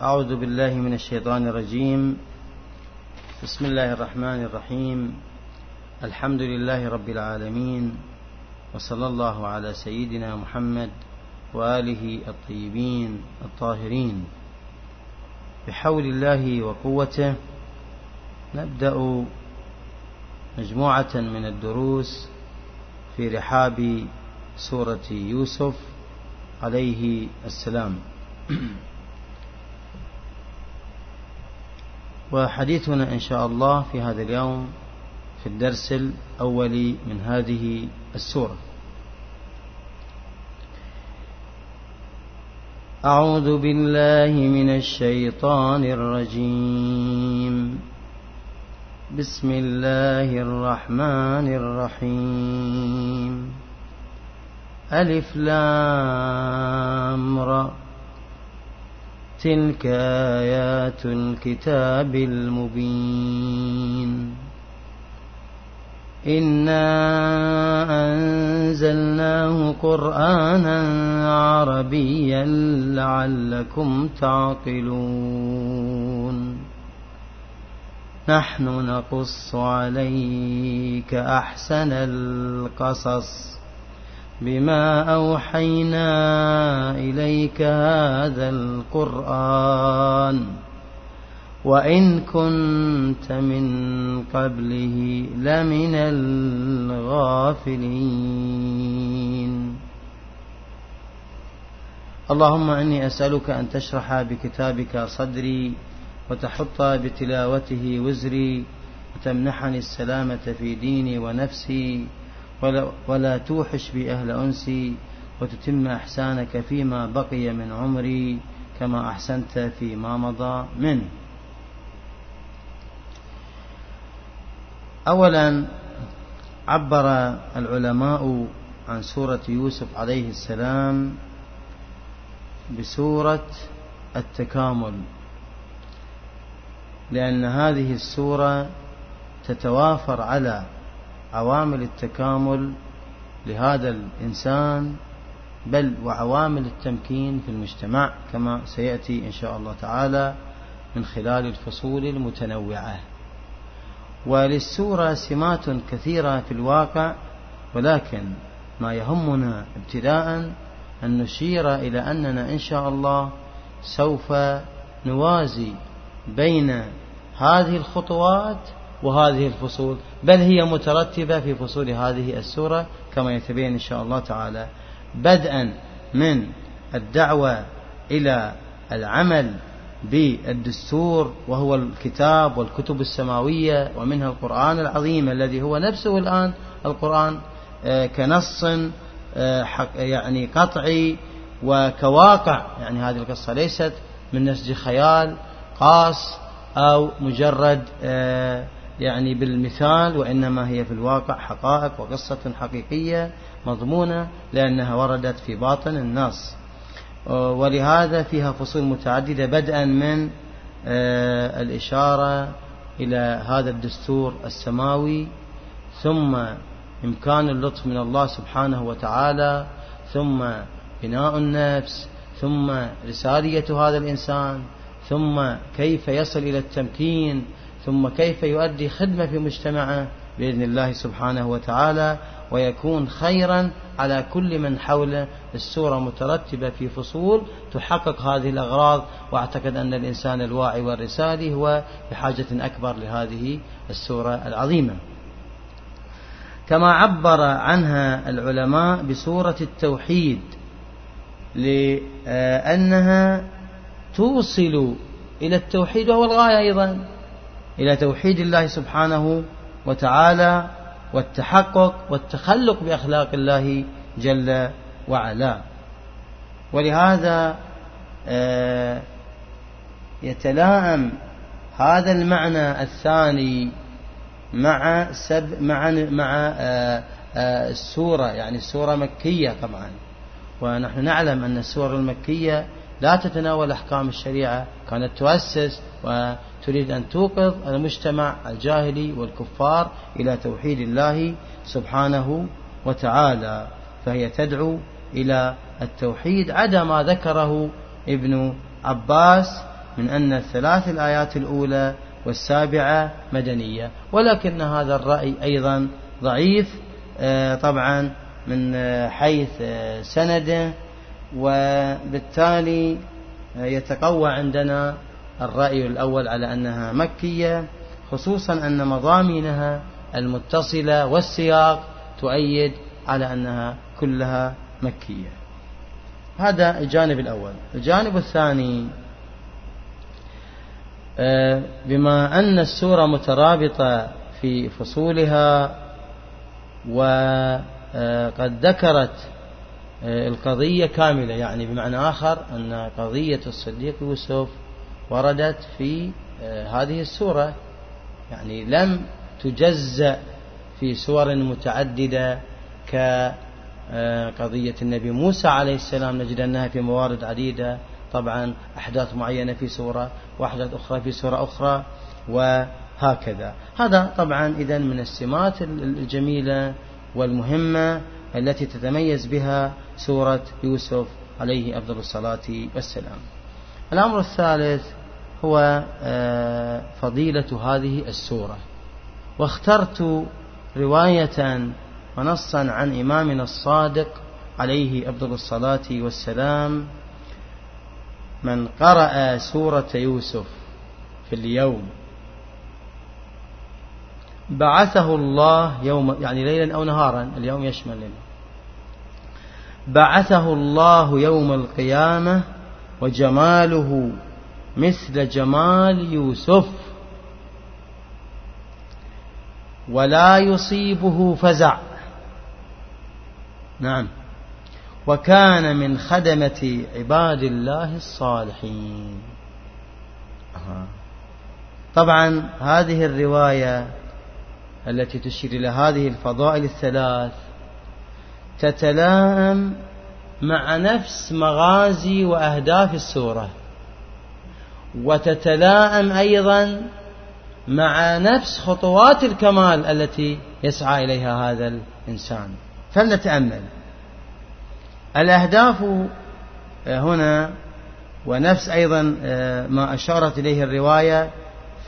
أعوذ بالله من الشيطان الرجيم. بسم الله الرحمن الرحيم. الحمد لله رب العالمين وصلى الله على سيدنا محمد وآله الطيبين الطاهرين. بحول الله وقوته نبدأ مجموعة من الدروس في رحاب سورة يوسف عليه السلام. وحديثنا إن شاء الله في هذا اليوم في الدرس الأول من هذه السورة. أعوذ بالله من الشيطان الرجيم. بسم الله الرحمن الرحيم. ألف لام را. تلك آيات الكتاب المبين. إنا أنزلناه قرآنا عربيا لعلكم تعقلون. نحن نقص عليك أحسن القصص. بما أوحينا إليك هذا القرآن وإن كنت من قبله لمن الغافلين. اللهم إني أسألك أن تشرح بكتابك صدري وتحط بتلاوته وزري وتمنحني السلامة في ديني ونفسي ولا, ولا توحش بي أهل أنسي وتتم إحسانك فيما بقي من عمري كما أحسنت فيما مضى منه. أولا عبر العلماء عن سورة يوسف عليه السلام بسورة التكامل لأن هذه السورة تتوافر على عوامل التكامل لهذا الإنسان بل وعوامل التمكين في المجتمع كما سيأتي إن شاء الله تعالى من خلال الفصول المتنوعة. وللسورة سمات كثيرة في الواقع ولكن ما يهمنا ابتداء أن نشير إلى أننا إن شاء الله سوف نوازي بين هذه الخطوات وهذه الفصول بل هي مترتبة في فصول هذه السورة كما يتبين إن شاء الله تعالى. بدءا من الدعوة إلى العمل بالدستور وهو الكتاب والكتب السماوية ومنها القرآن العظيم الذي هو نفسه الآن القرآن آه، كنص آه، يعني قطعي وكواقع. يعني هذه القصة ليست من نسج خيال قاس أو مجرد آه، يعني بالمثال وإنما هي في الواقع حقائق وقصة حقيقية مضمونة لأنها وردت في باطن النص ولهذا فيها فصول متعددة بدءا من آه، الإشارة إلى هذا الدستور السماوي ثم إمكان اللطف من الله سبحانه وتعالى ثم بناء النفس ثم رسالية هذا الإنسان ثم كيف يصل إلى التمكين ثم كيف يؤدي خدمة في مجتمعه بإذن الله سبحانه وتعالى ويكون خيرا على كل من حوله السورة مترتبة في فصول تحقق هذه الأغراض. وأعتقد أن الإنسان الواعي والرسالي هو بحاجة أكبر لهذه السورة العظيمة. كما عبر عنها العلماء بسورة التوحيد لأنها توصل إلى التوحيد وهو الغاية أيضا. إلى توحيد الله سبحانه وتعالى والتحقق والتخلق بأخلاق الله جل وعلا. ولهذا آه، يتلائم هذا المعنى الثاني مع سب مع مع آه، آه، السورة يعني السورة مكية طبعا. ونحن نعلم أن السور المكية لا تتناول أحكام الشريعة كانت تؤسس وتريد أن توقظ المجتمع الجاهلي والكفار إلى توحيد الله سبحانه وتعالى فهي تدعو إلى التوحيد عدا ما ذكره ابن عباس من أن الثلاث الآيات الأولى والسابعة مدنية. ولكن هذا الرأي أيضا ضعيف آه، طبعا من حيث سنده وبالتالي يتقوى عندنا الرأي الأول على أنها مكية خصوصا أن مضامينها المتصلة والسياق تؤيد على أنها كلها مكية. هذا الجانب الأول. الجانب الثاني آه، بما أن السورة مترابطة في فصولها وقد ذكرت آه، القضية كاملة يعني بمعنى آخر أن قضية الصديق يوسف وردت في آه، هذه السورة. يعني لم تجزأ في سور متعددة كقضية النبي موسى عليه السلام نجد أنها في موارد عديدة. طبعا أحداث معينة في سورة وأحداث أخرى في سورة أخرى وهكذا. هذا طبعا إذا من السمات الجميلة والمهمة التي تتميز بها سورة يوسف عليه أفضل الصلاة والسلام. الأمر الثالث هو آه، فضيلة هذه السورة. واخترت رواية ونصا عن إمامنا الصادق عليه أفضل الصلاة والسلام من قرأ سورة يوسف في اليوم. بعثه الله يوم يعني ليلا أو نهارا اليوم يشمل لنا بعثه الله يوم القيامة وجماله مثل جمال يوسف. ولا يصيبه فزع. نعم. وكان من خدمة عباد الله الصالحين. طبعا هذه الرواية التي تشير إلى هذه الفضائل الثلاث تتلائم مع نفس مغازي وأهداف السورة. وتتلائم أيضا مع نفس خطوات الكمال التي يسعى إليها هذا الإنسان. فلنتأمل. الأهداف هنا ونفس أيضا آه، ما أشارت إليه الرواية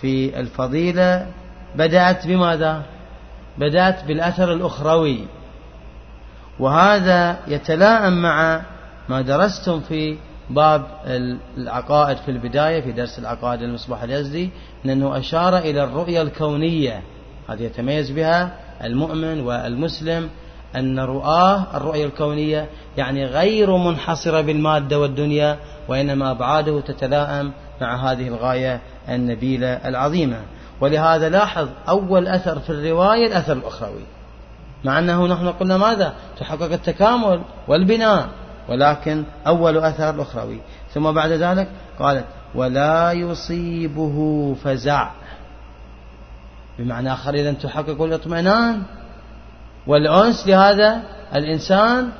في الفضيلة بدأت بماذا؟ بدأت بالأثر الأخروي. وهذا يتلائم مع ما درستم في باب العقائد في البداية في درس العقائد المصباح اليزدي أنه أشار إلى الرؤية الكونية. هذه يتميز بها المؤمن والمسلم أن رؤاه الرؤية الكونية يعني غير منحصرة بالمادة والدنيا وإنما أبعاده تتلائم مع هذه الغاية النبيلة العظيمة. ولهذا لاحظ أول أثر في الرواية الأثر الأخروي. مع أنه نحن قلنا ماذا؟ تحقق التكامل والبناء. ولكن أول أثر الأخروي ثم بعد ذلك قالت ولا يصيبه فزع. بمعنى آخر إذا تحقق الاطمئنان والأنس لهذا الإنسان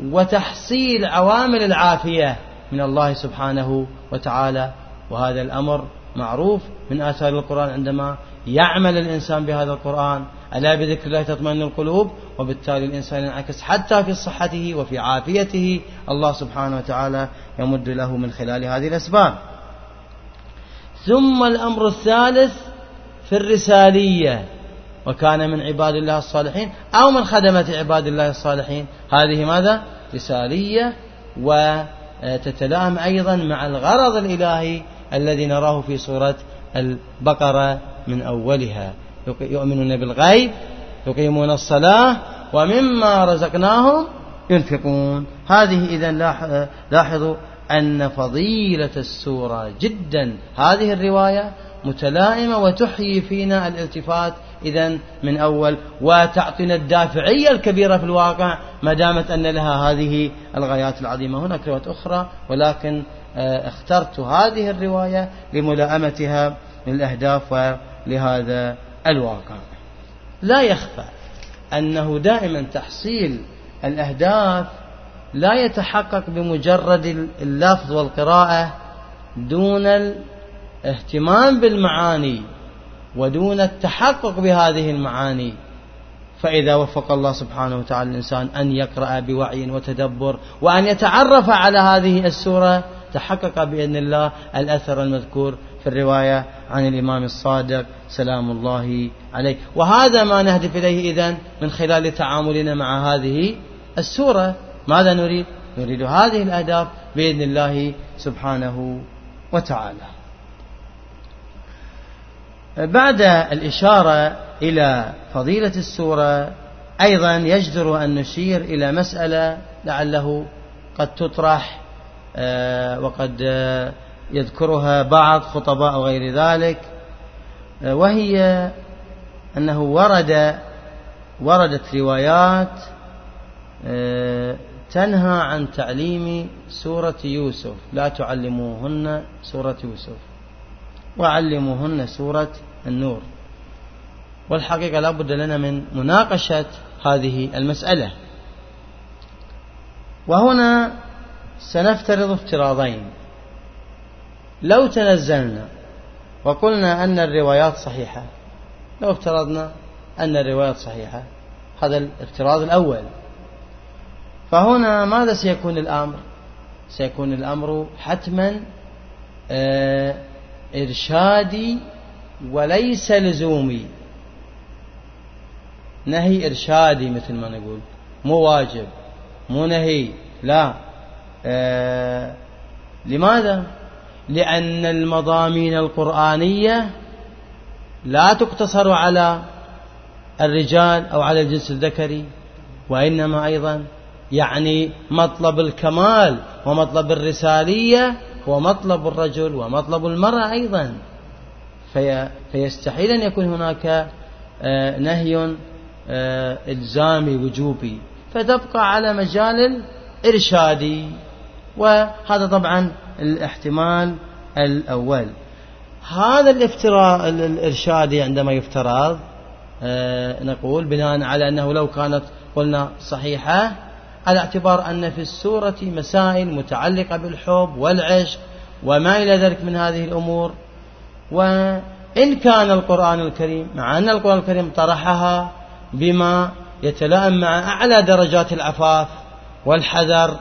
وتحصيل عوامل العافية من الله سبحانه وتعالى. وهذا الأمر معروف من آثار القرآن عندما يعمل الإنسان بهذا القرآن. ألا بذكر الله تطمئن القلوب؟ وبالتالي الإنسان ينعكس حتى في صحته وفي عافيته. الله سبحانه وتعالى يمد له من خلال هذه الأسباب. ثم الأمر الثالث في الرسالية. وكان من عباد الله الصالحين أو من خدمة عباد الله الصالحين. هذه ماذا؟ رسالية. وتتلائم أيضا مع الغرض الإلهي الذي نراه في سورة البقرة من أولها. يؤمنون بالغيب يقيمون الصلاة ومما رزقناهم ينفقون. هذه إذا لاحظوا أن فضيلة السورة جدا. هذه الرواية متلائمة وتحيي فينا الالتفات إذا من أول وتعطينا الدافعية الكبيرة في الواقع ما دامت أن لها هذه الغايات العظيمة. هناك روايات أخرى ولكن آه، اخترت هذه الرواية لملائمتها للأهداف ولهذا الواقع. لا يخفى أنه دائما تحصيل الأهداف لا يتحقق بمجرد اللفظ والقراءة دون الاهتمام بالمعاني ودون التحقق بهذه المعاني. فإذا وفق الله سبحانه وتعالى الإنسان أن يقرأ بوعي وتدبر وأن يتعرف على هذه السورة تحقق بإذن الله الأثر المذكور في الرواية عن الإمام الصادق. سلام الله عليه وهذا ما نهدف إليه إذن من خلال تعاملنا مع هذه السورة. ماذا نريد؟ نريد هذه الأهداف بإذن الله سبحانه وتعالى. بعد الإشارة إلى فضيلة السورة أيضا يجدر أن نشير إلى مسألة لعله قد تطرح وقد آه، يذكرها بعض خطباء غير ذلك. آه، وهي أنه ورد وردت روايات تنهى عن تعليم سورة يوسف. لا تعلموهن سورة يوسف. وعلموهن سورة النور. والحقيقة لا بد لنا من مناقشة هذه المسألة. وهنا سنفترض افتراضين. لو تنزلنا وقلنا أن الروايات صحيحة لو افترضنا أن الروايات صحيحة هذا الافتراض الأول. فهنا ماذا سيكون الأمر؟ سيكون الأمر حتما آه، إرشادي وليس لزومي. نهي إرشادي مثل ما نقول مو واجب مو نهي لا. آه لماذا؟ لأن المضامين القرآنية لا تقتصر على الرجال أو على الجنس الذكري وإنما أيضا يعني مطلب الكمال ومطلب الرسالية هو مطلب الرجل ومطلب المرأة أيضا. في فيستحيل أن يكون هناك آه، نهي آه، إلزامي وجوبي فتبقى على مجال الإرشادي. وهذا طبعا الاحتمال الأول. هذا الافتراء الإرشادي عندما يفترض آه، نقول بناء على أنه لو كانت قلنا صحيحة على اعتبار أن في السورة مسائل متعلقة بالحب والعشق وما إلى ذلك من هذه الأمور. وإن كان القرآن الكريم مع أن القرآن الكريم طرحها بما يتلائم مع أعلى درجات العفاف والحذر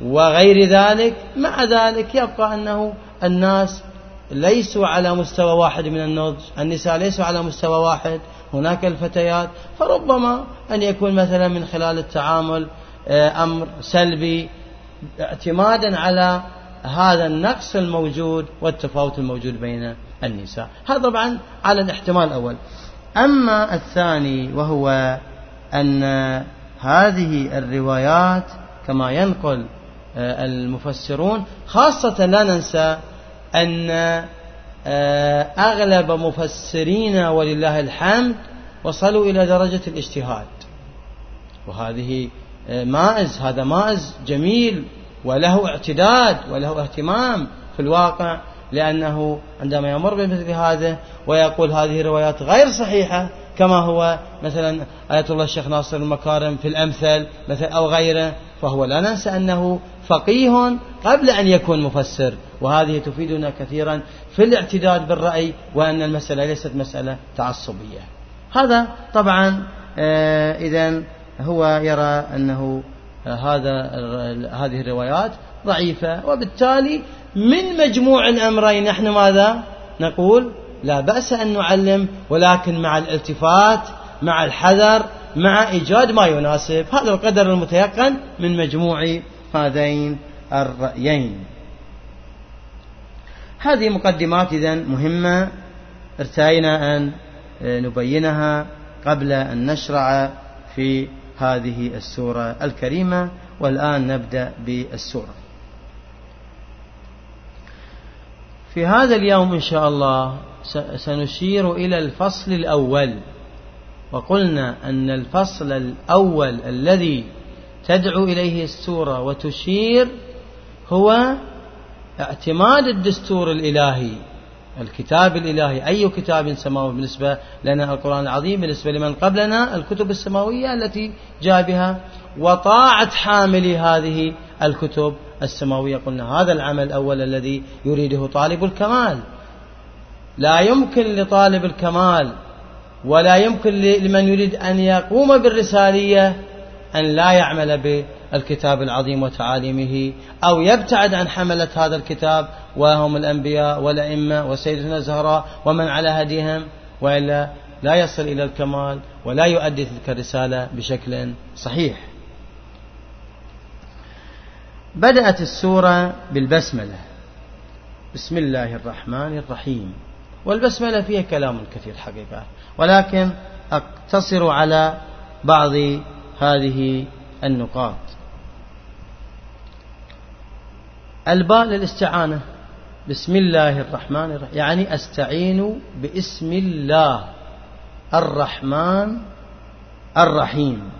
وغير ذلك مع ذلك يبقى أنه الناس ليسوا على مستوى واحد من النضج النساء ليسوا على مستوى واحد هناك الفتيات فربما أن يكون مثلا من خلال التعامل آه، أمر سلبي اعتمادا على هذا النقص الموجود والتفاوت الموجود بين النساء. هذا طبعا على الاحتمال الأول. أما الثاني وهو أن هذه الروايات كما ينقل المفسرون. خاصة لا ننسى أن آه، أغلب مفسرين ولله الحمد وصلوا إلى درجة الاجتهاد. وهذه آه، مائز. هذا مائز جميل وله اعتداد وله اهتمام في الواقع لأنه عندما يمر بمثل هذا ويقول هذه الروايات غير صحيحة كما هو مثلا آية الله الشيخ ناصر المكارم في الأمثل مثل أو غيره فهو لا ننسى أنه فقيه قبل أن يكون مفسر وهذه تفيدنا كثيرا في الاعتداد بالرأي وأن المسألة ليست مسألة تعصبية. هذا طبعا آه، إذا هو يرى أنه آه، هذا هذه الروايات ضعيفة وبالتالي من مجموع الأمرين نحن ماذا نقول؟ لا بأس أن نعلم ولكن مع الالتفات مع الحذر مع إيجاد ما يناسب. هذا القدر المتيقن من مجموع هذين الرأيين. هذه مقدمات إذا مهمة ارتأينا أن نبينها قبل أن نشرع في هذه السورة الكريمة والآن نبدأ بالسورة. في هذا اليوم إن شاء الله سنشير إلى الفصل الأول وقلنا أن الفصل الأول الذي تدعو إليه السورة وتشير هو اعتماد الدستور الإلهي الكتاب الإلهي. أي كتاب سماوي بالنسبة لنا القرآن العظيم بالنسبة لمن قبلنا الكتب السماوية التي جاء بها. وطاعة حامل هذه الكتب السماوية. قلنا هذا العمل الأول الذي يريده طالب الكمال. لا يمكن لطالب الكمال ولا يمكن لمن يريد أن يقوم بالرسالية أن لا يعمل الكتاب العظيم وتعاليمه أو يبتعد عن حملة هذا الكتاب وهم الأنبياء والأئمة وسيدنا الزهراء ومن على هديهم وإلا لا يصل إلى الكمال ولا يؤدي تلك الرسالة بشكل صحيح. بدأت السورة بالبسملة. بسم الله الرحمن الرحيم. والبسملة فيها كلام كثير حقيقة ولكن أقتصر على بعض هذه النقاط. الباء للاستعانة. بسم الله الرحمن الرحيم. يعني أستعين باسم الله الرحمن الرحيم.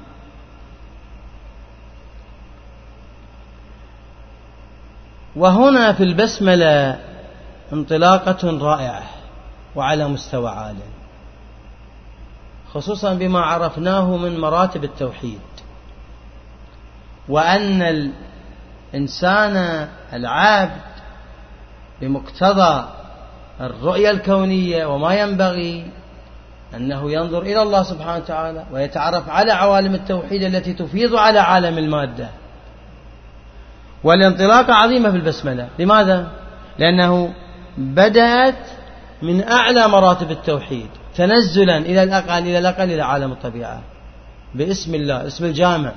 وهنا في البسملة انطلاقة رائعة وعلى مستوى عال خصوصا بما عرفناه من مراتب التوحيد. وأن الإنسان العابد بمقتضى الرؤية الكونية وما ينبغي أنه ينظر إلى الله سبحانه وتعالى ويتعرف على عوالم التوحيد التي تفيض على عالم المادة. والانطلاقة عظيمة في البسملة. لماذا؟ لأنه بدأت من أعلى مراتب التوحيد. تنزلا إلى الأقل إلى الأقل إلى عالم الطبيعة. باسم الله اسم الجامع.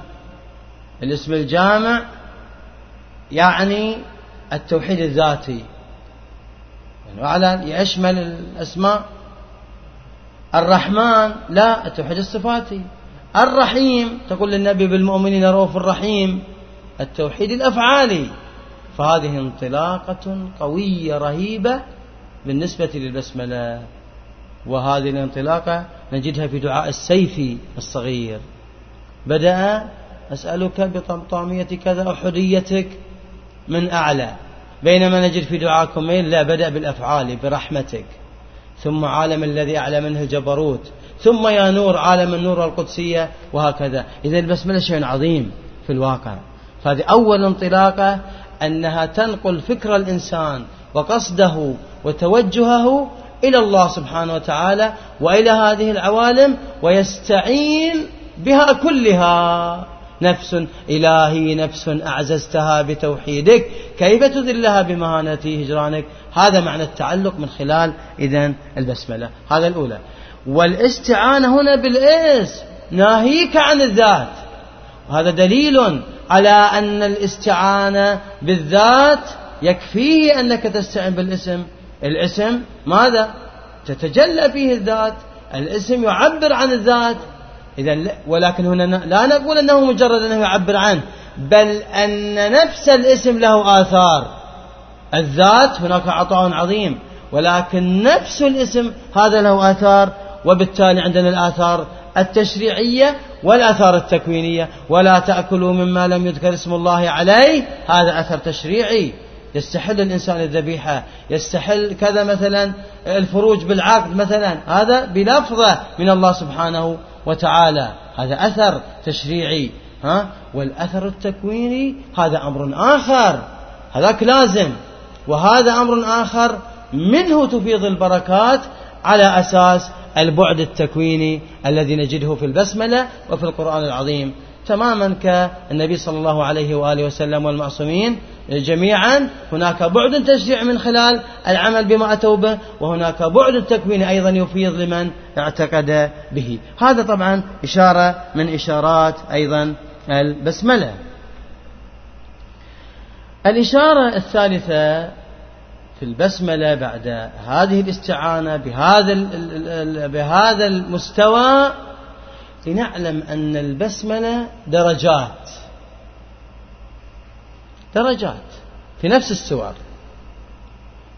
الاسم الجامع يعني التوحيد الذاتي. يعني يشمل الأسماء. الرحمن لا التوحيد الصفاتي. الرحيم تقول للنبي بالمؤمنين رؤوف الرحيم التوحيد الأفعالي. فهذه انطلاقة قوية رهيبة بالنسبة للبسملة. وهذه الانطلاقة نجدها في دعاء السيف الصغير. بدأ أسألك بطمطامية كذا أحديتك من أعلى. بينما نجد في دعاكم لا بدأ بالأفعال برحمتك. ثم عالم الذي أعلى منه الجبروت ثم يا نور عالم النور والقدسية وهكذا. إذا البسملة شيء عظيم في الواقع. فهذه أول انطلاقة أنها تنقل فكر الإنسان وقصده وتوجهه إلى الله سبحانه وتعالى وإلى هذه العوالم ويستعين بها كلها. نفس إلهي نفس أعززتها بتوحيدك. كيف تذلها بمهانة هجرانك؟ هذا معنى التعلق من خلال إذن البسملة. هذا الأولى. والاستعانة هنا بالاسم ناهيك عن الذات. وهذا دليل على أن الاستعانة بالذات يكفيه أنك تستعين بالاسم. الاسم ماذا؟ تتجلى فيه الذات. الاسم يعبر عن الذات. إذا ولكن هنا لا نقول أنه مجرد أنه يعبر عنه بل أن نفس الاسم له آثار. الذات هناك عطاء عظيم ولكن نفس الاسم هذا له آثار وبالتالي عندنا الآثار التشريعية والآثار التكوينية. ولا تأكلوا مما لم يذكر اسم الله عليه هذا أثر تشريعي. يستحل الإنسان الذبيحة يستحل كذا مثلا الفروج بالعقد مثلا هذا بلفظة من الله سبحانه وتعالى. هذا أثر تشريعي ها؟ والأثر التكويني هذا أمر آخر هذاك لازم. وهذا أمر آخر منه تفيض البركات على أساس البعد التكويني الذي نجده في البسملة وفي القرآن العظيم. تماما كالنبي صلى الله عليه وآله وسلم والمعصومين جميعا هناك بعد تشريع من خلال العمل بما أتوا به وهناك بعد تكويني أيضا يفيض لمن اعتقد به. هذا طبعا إشارة من إشارات أيضا البسملة. الإشارة الثالثة في البسملة بعد هذه الاستعانة بهذا بهذا المستوى لنعلم أن البسملة درجات. درجات في نفس السور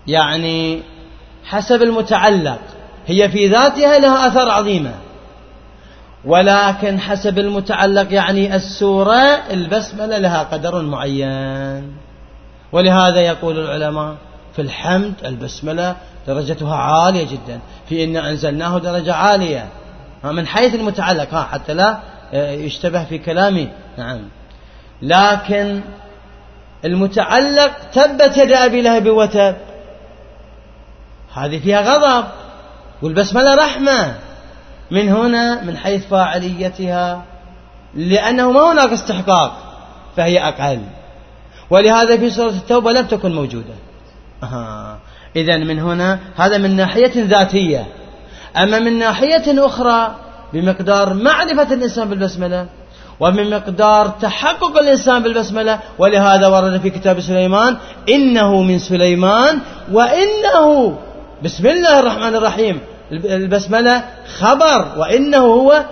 يعني حسب المتعلق هي في ذاتها لها أثر عظيمة. ولكن حسب المتعلق يعني السورة البسملة لها قدر معين. ولهذا يقول العلماء في الحمد البسملة درجتها عالية جدا. في إن أنزلناه درجة عالية. من حيث المتعلق. ها حتى لا آه، يشتبه في كلامي. نعم. لكن المتعلق تبت يد أبي لهب وتب هذه فيها غضب. والبسملة رحمة من هنا من حيث فاعليتها لأنه ما هناك استحقاق فهي أقل. ولهذا في سورة التوبة لم تكن موجودة. آه. إذا من هنا هذا من ناحية ذاتية. أما من ناحية أخرى بمقدار معرفة الإنسان بالبسملة ومن مقدار تحقق الإنسان بالبسملة ولهذا ورد في كتاب سليمان إنه من سليمان وإنه بسم الله الرحمن الرحيم البسملة خبر وإنه هو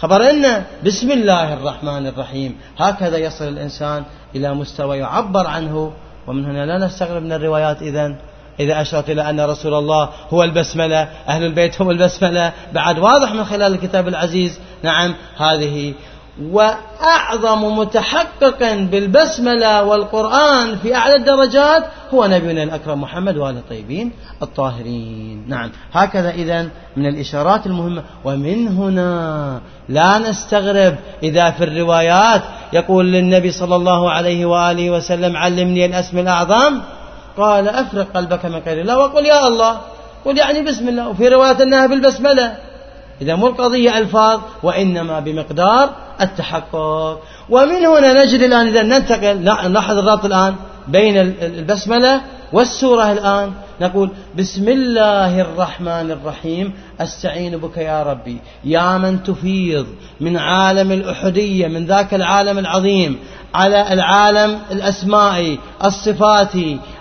خبر إن بسم الله الرحمن الرحيم. هكذا يصل الإنسان إلى مستوى يعبر عنه ومن هنا لا نستغرب من الروايات إذن. إذا أشرت إلى أن رسول الله هو البسملة أهل البيت هم البسملة بعد واضح من خلال الكتاب العزيز. نعم هذه وأعظم متحقق بالبسملة والقرآن في أعلى الدرجات هو نبينا الأكرم محمد وآل الطيبين الطاهرين. نعم. هكذا إذا من الإشارات المهمة ومن هنا لا نستغرب إذا في الروايات يقول للنبي صلى الله عليه وآله وسلم علمني الأسم الأعظم. قال أفرق قلبك من غير الله. وقل يا الله. قل يعني بسم الله. وفي رواية أنها بالبسملة. إذا مو القضية ألفاظ وإنما بمقدار التحقق. ومن هنا نجد الآن إذا ننتقل نلاحظ الرابط الآن بين البسملة والسورة الآن. نقول بسم الله الرحمن الرحيم أستعين بك يا ربي. يا من تفيض من عالم الأحدية من ذاك العالم العظيم على العالم الأسماء الصفات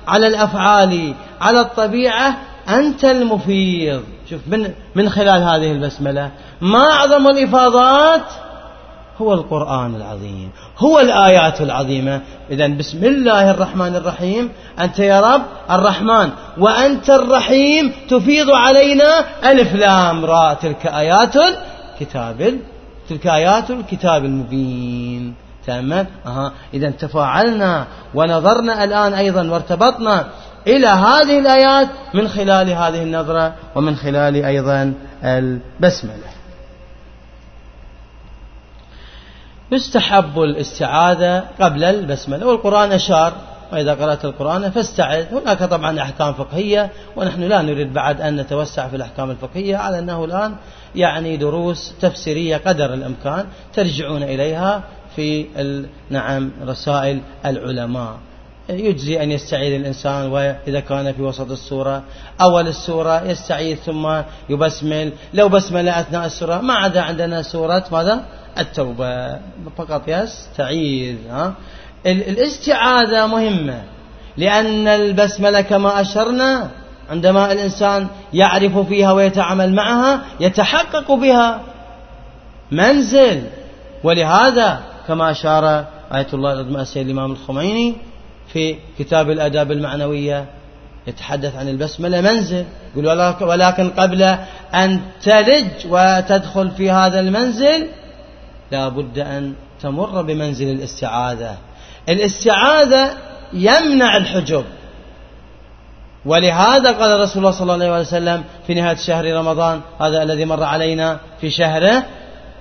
على الأفعال على الطبيعة أنت المفيض. شوف من, من خلال هذه البسملة ما أعظم الإفاضات هو القرآن العظيم هو الآيات العظيمة. إذا بسم الله الرحمن الرحيم أنت يا رب الرحمن وأنت الرحيم تفيض علينا ألف لام راء تلك آيات الكتاب تلك آيات الكتاب المبين. تأمل أها. إذا تفاعلنا ونظرنا الآن أيضا وارتبطنا إلى هذه الآيات من خلال هذه النظرة ومن خلال أيضا البسملة. يستحب الاستعاذة قبل البسملة والقرآن أشار وإذا قرأت القرآن فاستعذ. هناك طبعا أحكام فقهية ونحن لا نريد بعد أن نتوسع في الأحكام الفقهية على أنه الآن يعني دروس تفسيرية قدر الإمكان ترجعون إليها في نعم رسائل العلماء. يجزي أن يستعيذ الإنسان وإذا كان في وسط السورة. أول السورة يستعيذ ثم يبسمل. لو بسمل أثناء السورة ما عدا عندنا سورة ماذا؟ التوبة. فقط يستعيذ ها؟ الاستعاذة مهمة لأن البسملة كما أشرنا عندما الإنسان يعرف فيها ويتعامل معها يتحقق بها. منزل. ولهذا كما أشار آية الله السيد الإمام الخميني في كتاب الأداب المعنوية يتحدث عن البسملة منزل. يقول ولكن قبل أن تلج وتدخل في هذا المنزل لا بد أن تمر بمنزل الاستعاذة. الاستعاذة يمنع الحجب. ولهذا قال رسول الله صلى الله عليه وسلم في نهاية شهر رمضان هذا الذي مر علينا في شهره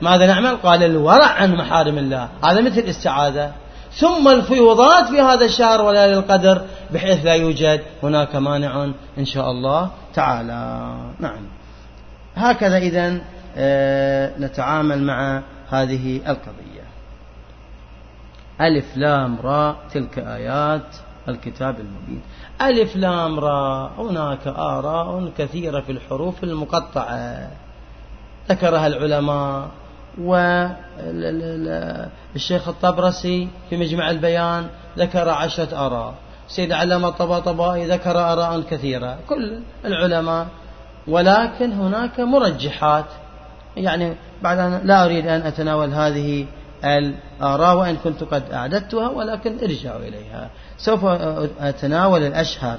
ماذا نعمل؟ قال الورع عن محارم الله. هذا مثل الاستعاذة. ثم الفيوضات في هذا الشهر وليالي القدر بحيث لا يوجد هناك مانع إن شاء الله تعالى. نعم. هكذا إذا آه، نتعامل مع هذه القضية. ألف لام راء تلك آيات الكتاب المبين. ألف لام راء هناك آراء كثيرة في الحروف المقطعة. ذكرها العلماء والشيخ الطبرسي في مجمع البيان ذكر عشرة آراء. سيد علامة الطباطبائي ذكر آراء كثيرة كل العلماء. ولكن هناك مرجحات. يعني بعد أن لا أريد أن أتناول هذه الآراء وإن كنت قد أعددتها ولكن ارجعوا إليها. سوف أتناول الأشهر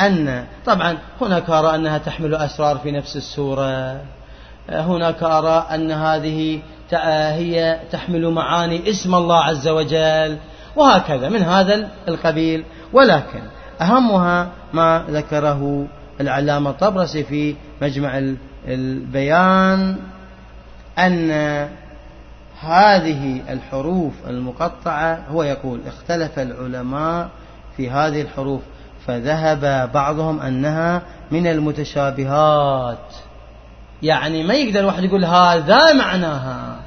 أن طبعا هناك آراء أنها تحمل أسرار في نفس السورة. هناك آراء أن هذه هي تحمل معاني اسم الله عز وجل وهكذا من هذا القبيل. ولكن أهمها ما ذكره العلامة الطبرسي في مجمع البيان أن هذه الحروف المقطعة هو يقول اختلف العلماء في هذه الحروف فذهب بعضهم أنها من المتشابهات. يعني ما يقدر واحد يقول هذا معناها.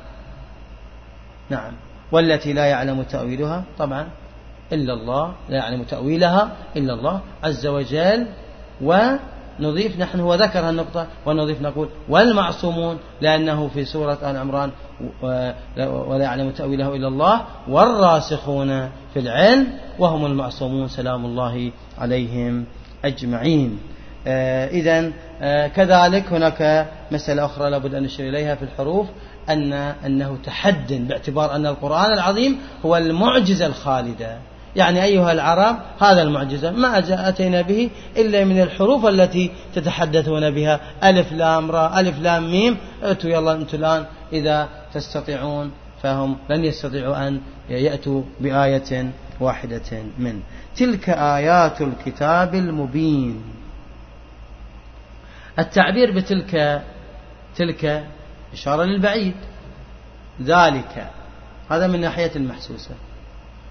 نعم. والتي لا يعلم تأويلها طبعا إلا الله لا يعلم تأويلها إلا الله عز وجل. ونضيف نحن هو ذكر النقطة ونضيف نقول والمعصومون لأنه في سورة آل عمران ولا يعلم تأويله إلا الله والراسخون في العلم وهم المعصومون سلام الله عليهم أجمعين. إذا آه، كذلك هناك مسألة أخرى لابد أن نشير إليها في الحروف أن أنه تحد باعتبار أن القرآن العظيم هو المعجزة الخالدة. يعني أيها العرب هذا المعجزة ما أتينا به إلا من الحروف التي تتحدثون بها. ألف لام را ألف لام ميم. أتوا يلا أنتم الآن. إذا تستطيعون فهم لن يستطيعوا أن يأتوا بآية واحدة من. تلك آيات الكتاب المبين. التعبير بتلك تلك إشارة للبعيد. ذلك هذا من ناحية المحسوسة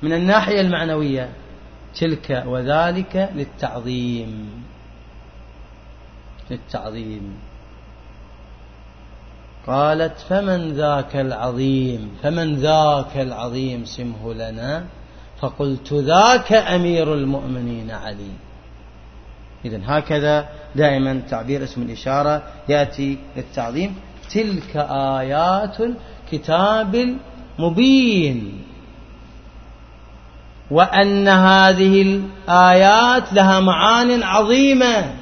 من الناحية المعنوية تلك وذلك للتعظيم. للتعظيم. قالت فمن ذاك العظيم فمن ذاك العظيم سمه لنا فقلت ذاك أمير المؤمنين علي. إذا هكذا دائما تعبير اسم الإشارة يأتي للتعظيم. تلك آيات الكتاب المبين وأن هذه الآيات لها معان عظيمة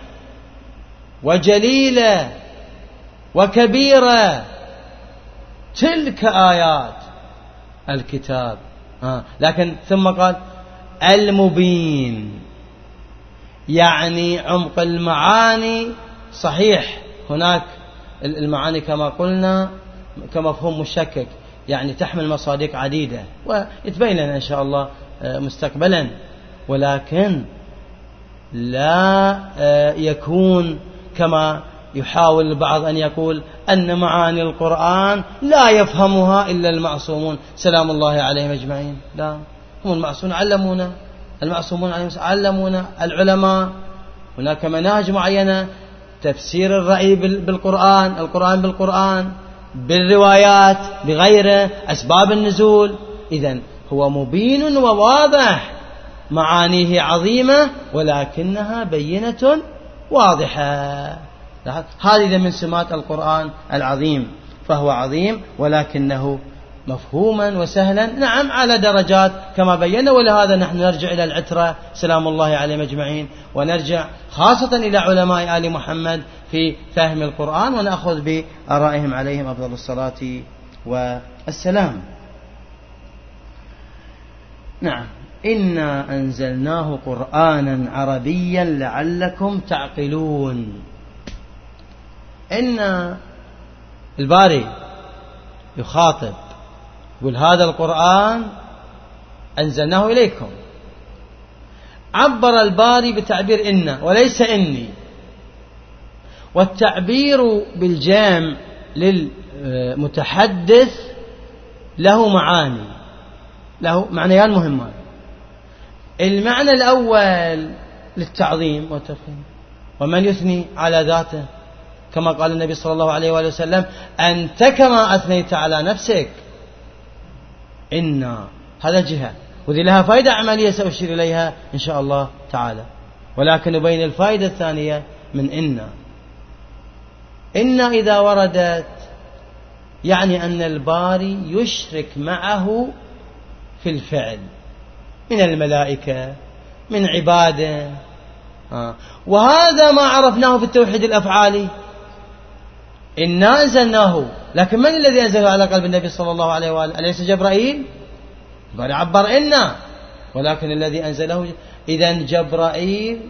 وجليلة وكبيرة. تلك آيات الكتاب. آه. لكن ثم قال المبين. يعني عمق المعاني صحيح. هناك المعاني كما قلنا كمفهوم مشكك يعني تحمل مصادق عديدة ويتبين لنا إن شاء الله آه، مستقبلا. ولكن لا آه، يكون كما يحاول البعض أن يقول أن معاني القرآن لا يفهمها إلا المعصومون. سلام الله عليهم أجمعين. لا هم المعصومون علمونا. المعصومون عليهم علمونا العلماء. هناك مناهج معينة تفسير الرأي بالقرآن القرآن بالقرآن بالروايات بغيره أسباب النزول. إذا هو مبين وواضح معانيه عظيمة ولكنها بينة واضحة. هذه من سمات القرآن العظيم فهو عظيم ولكنه مفهوما وسهلا. نعم على درجات كما بينا ولهذا نحن نرجع إلى العترة. سلام الله عليهم أجمعين. ونرجع خاصة إلى علماء آل محمد في فهم القرآن ونأخذ بآرائهم عليهم أفضل الصلاة والسلام. نعم إنا أنزلناه قرآنا عربيا لعلكم تعقلون. إن الباري يخاطب يقول هذا القرآن أنزلناه إليكم. عبر الباري بتعبير إن وليس إني. والتعبير بالجام للمتحدث له معاني. له معنيان مهمان المعنى الأول للتعظيم والتفخيم ومن يثني على ذاته كما قال النبي صلى الله عليه وآله وسلم أنت كما أثنيت على نفسك. إنا هذا جهة. وذي لها فائدة عملية سأشير إليها إن شاء الله تعالى. ولكن نبين الفائدة الثانية من إنا إن إذا وردت يعني أن الباري يشرك معه في الفعل. من الملائكة من عباده. آه. وهذا ما عرفناه في التوحيد الأفعالي. إنا أنزلناه لكن من الذي أنزله على قلب النبي صلى الله عليه وآله؟ أليس جبرائيل؟ بل عبر إنا ولكن الذي أنزله إذا جبرائيل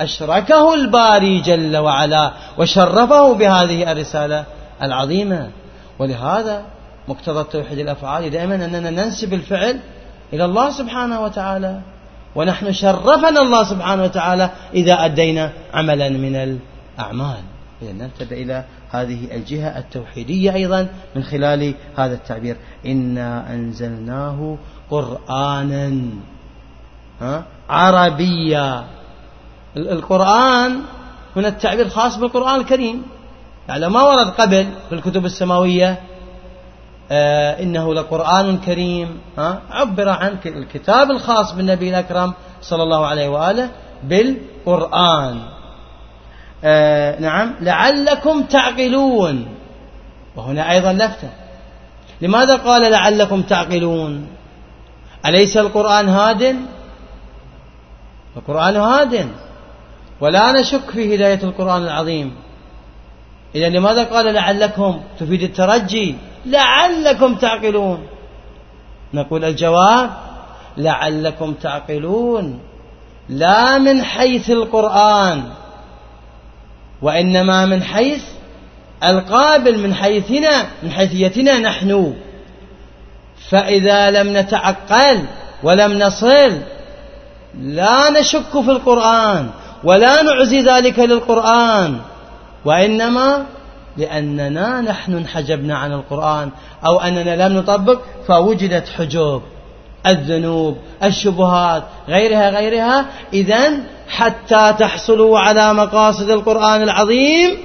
أشركه الباري جل وعلا وشرفه بهذه الرسالة العظيمة. ولهذا مقتضى التوحيد الأفعال دائما أننا ننسب الفعل إلى الله سبحانه وتعالى ونحن شرفنا الله سبحانه وتعالى إذا أدينا عملا من الأعمال. إذا ننتبه إلى هذه الجهة التوحيدية أيضا من خلال هذا التعبير. إنا أنزلناه قرآنا عربيا. القرآن هنا التعبير خاص بالقرآن الكريم. يعني ما ورد قبل في الكتب السماوية آه إنه لقرآن كريم ها؟ عبر عن الكتاب الخاص بالنبي الأكرم صلى الله عليه وآله بالقرآن. آه نعم. لعلكم تعقلون. وهنا أيضا لفتة. لماذا قال لعلكم تعقلون؟ أليس القرآن هاد؟ القرآن هاد. ولا نشك في هداية القرآن العظيم. إذا لماذا قال لعلكم؟ تفيد الترجي. لعلكم تعقلون. نقول الجواب لعلكم تعقلون. لا من حيث القرآن. وإنما من حيث القابل من حيثنا من حيثيتنا نحن. فإذا لم نتعقل ولم نصل لا نشك في القرآن ولا نعزي ذلك للقرآن. وإنما لأننا نحن انحجبنا عن القرآن أو أننا لم نطبق فوجدت حجوب. الذنوب الشبهات غيرها غيرها إذا حتى تحصلوا على مقاصد القرآن العظيم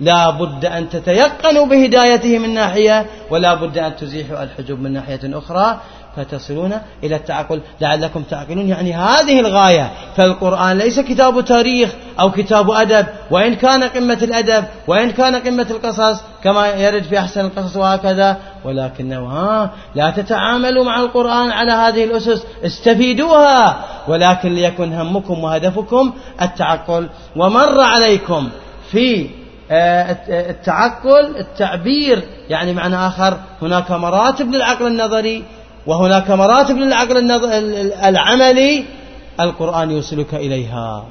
لا بد أن تتيقنوا بهدايته من ناحية ولا بد أن تزيحوا الحجب من ناحية أخرى. فتصلون إلى التعقل. لعلكم تعقلون. يعني هذه الغاية. فالقرآن ليس كتاب تاريخ أو كتاب أدب. وإن كان قمة الأدب وإن كان قمة القصص كما يرد في أحسن القصص وهكذا. ولكنه ها لا تتعاملوا مع القرآن على هذه الأسس. استفيدوها. ولكن ليكن همكم وهدفكم التعقل. ومر عليكم في آه، التعقل التعبير. يعني معنى آخر هناك مراتب للعقل النظري. وهناك مراتب للعقل العملي القرآن يوصلك إليها.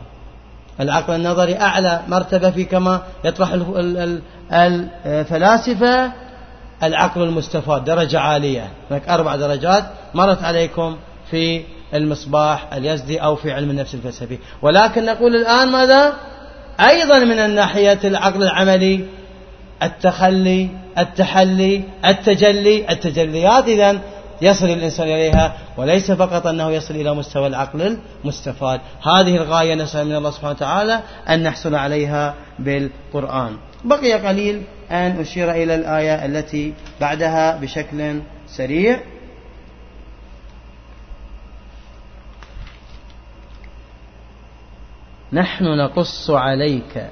العقل النظري أعلى مرتبة في كما يطرح الفلاسفة. العقل المستفاد درجة عالية. هناك أربع درجات مرت عليكم في المصباح اليزدي أو في علم النفس الفلسفي. ولكن نقول الآن ماذا؟ أيضا من الناحية العقل العملي التخلي التحلي التجلي التجليات إذا يصل الإنسان إليها وليس فقط أنه يصل إلى مستوى العقل المستفاد. هذه الغاية نسأل من الله سبحانه وتعالى أن نحصل عليها بالقرآن. بقي قليل أن أشير إلى الآية التي بعدها بشكل سريع. نحن نقص عليك.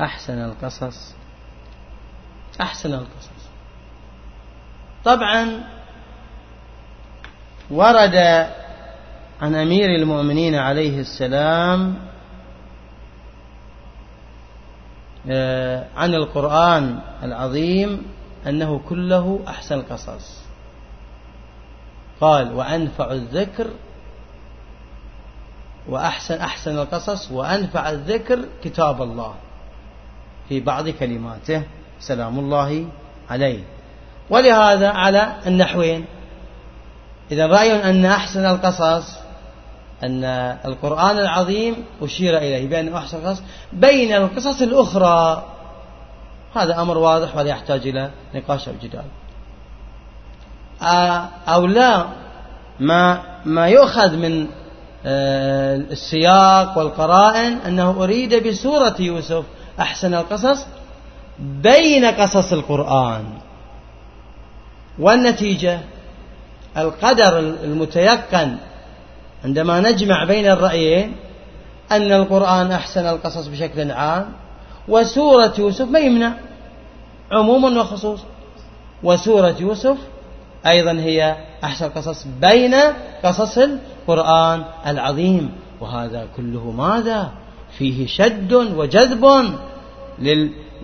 أحسن القصص. أحسن القصص. طبعا ورد عن أمير المؤمنين عليه السلام آه، عن القرآن العظيم أنه كله أحسن القصص. قال وأنفع الذكر وأحسن أحسن القصص وأنفع الذكر كتاب الله. في بعض كلماته سلام الله عليه. ولهذا على النحوين. إذا رأي أن أحسن القصص أن القرآن العظيم أشير إليه بأنه أحسن القصص بين القصص الأخرى هذا أمر واضح ولا يحتاج إلى نقاش أو جدال أو لا ما ما يؤخذ من آه، السياق والقرائن أنه أريد بسورة يوسف أحسن القصص بين قصص القرآن. والنتيجة القدر المتيقن عندما نجمع بين الرأيين أن القرآن أحسن القصص بشكل عام وسورة يوسف ما يمنع عموما وخصوص وسورة يوسف أيضا هي أحسن القصص بين قصص القرآن العظيم. وهذا كله ماذا؟ فيه شد وجذب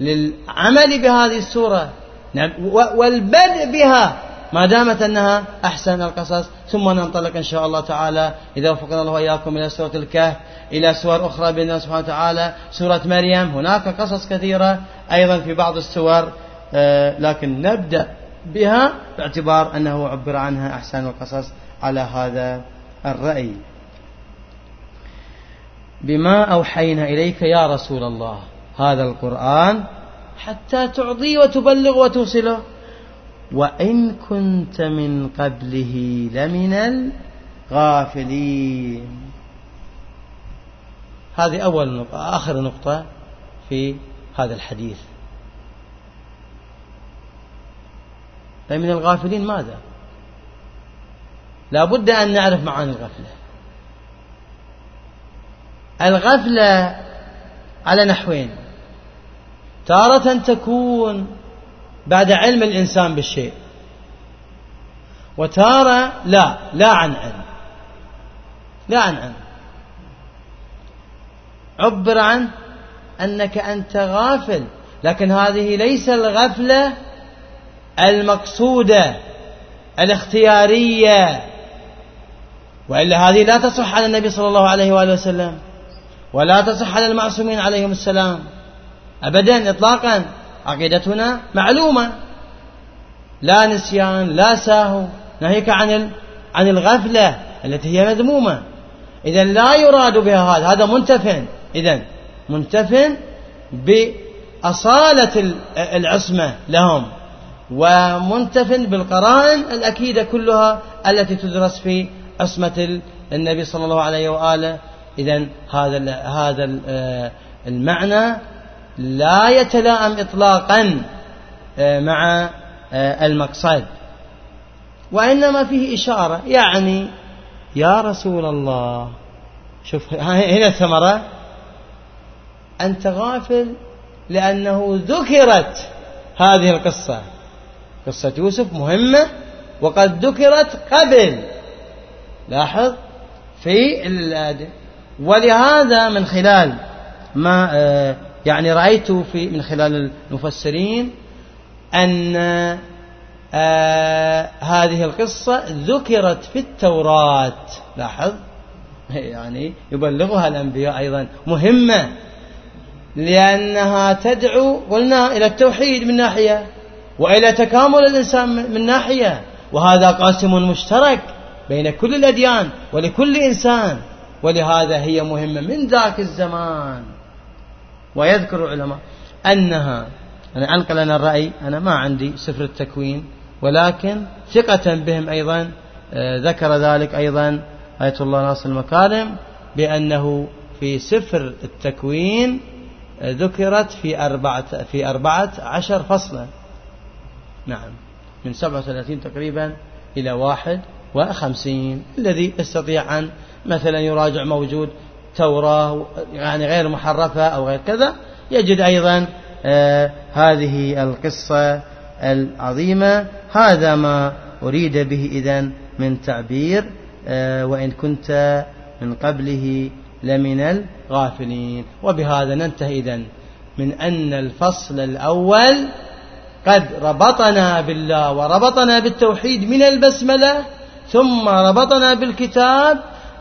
للعمل بهذه السورة. نعم. والبدء بها ما دامت أنها أحسن القصص ثم ننطلق إن شاء الله تعالى إذا وفقنا الله وإياكم إلى سورة الكهف إلى سور أخرى بإذن الله سبحانه وتعالى سورة مريم. هناك قصص كثيرة أيضا في بعض السور آه، لكن نبدأ بها باعتبار أنه عبر عنها أحسن القصص على هذا الرأي. بما أوحينا إليك يا رسول الله هذا القرآن حتى تعطي وتبلغ وتوصله وإن كنت من قبله لمن الغافلين. هذه أول نقطة آخر نقطة في هذا الحديث. من الغافلين ماذا؟ لا بد أن نعرف معاني الغفلة. الغفلة على نحوين. تارة تكون بعد علم الإنسان بالشيء. وتارة لا لا عن علم. لا عن علم. عبر عن أنك أنت غافل لكن هذه ليس الغفلة المقصودة الاختيارية. وإلا هذه لا تصح على النبي صلى الله عليه وآله وسلم ولا تصح على المعصومين عليهم السلام. أبدا إطلاقا. عقيدتنا معلومة. لا نسيان لا ساهو. ناهيك عن عن الغفلة التي هي مذمومة. إذا لا يراد بها هذا. هذا منتف إذا منتف بأصالة العصمة لهم ومنتف بالقرائن الأكيدة كلها التي تدرس في عصمة النبي صلى الله عليه وآله. إذا هذا هذا آه، المعنى لا يتلائم إطلاقا آه، مع آه، المقصد. وإنما فيه إشارة يعني يا رسول الله شوف هنا الثمرة. أنت غافل لأنه ذكرت هذه القصة. قصة يوسف مهمة وقد ذكرت قبل. لاحظ؟ في ولهذا من خلال ما آه، يعني رأيت في من خلال المفسرين أن آه هذه القصة ذكرت في التوراة. لاحظ؟ يعني يبلغها الأنبياء أيضا. مهمة لأنها تدعو قلنا إلى التوحيد من ناحية وإلى تكامل الإنسان من ناحية. وهذا قاسم مشترك بين كل الأديان ولكل إنسان. ولهذا هي مهمة من ذاك الزمان. ويذكر العلماء أنها أنا أنقل أنا الرأي أنا ما عندي سفر التكوين ولكن ثقة بهم أيضا آه، ذكر ذلك أيضا آية الله ناصر المكارم بأنه في سفر التكوين آه، ذكرت في أربعة, في أربعة عشر فصلا. نعم من سبعة وثلاثين تقريبا إلى واحد وخمسين الذي يستطيع أن مثلا يراجع موجود توراة يعني غير محرفة أو غير كذا. يجد أيضا آه هذه القصة العظيمة. هذا ما أريد به إذن من تعبير آه وإن كنت من قبله لمن الغافلين. وبهذا ننتهي إذن من أن الفصل الأول قد ربطنا بالله وربطنا بالتوحيد من البسملة ثم ربطنا بالكتاب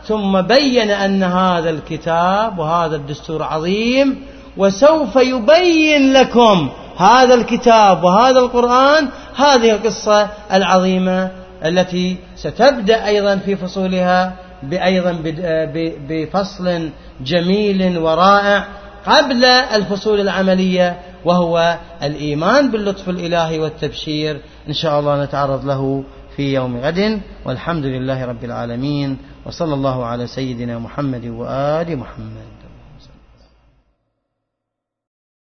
ثم بين أن هذا الكتاب وهذا الدستور عظيم وسوف يبين لكم هذا الكتاب وهذا القرآن هذه القصة العظيمة التي ستبدأ أيضا في فصولها بأيضا بفصل جميل ورائع قبل الفصول العملية وهو الإيمان باللطف الإلهي والتبشير. إن شاء الله نتعرض له في يوم غد والحمد لله رب العالمين. وصلى الله على سيدنا محمد وآل محمد.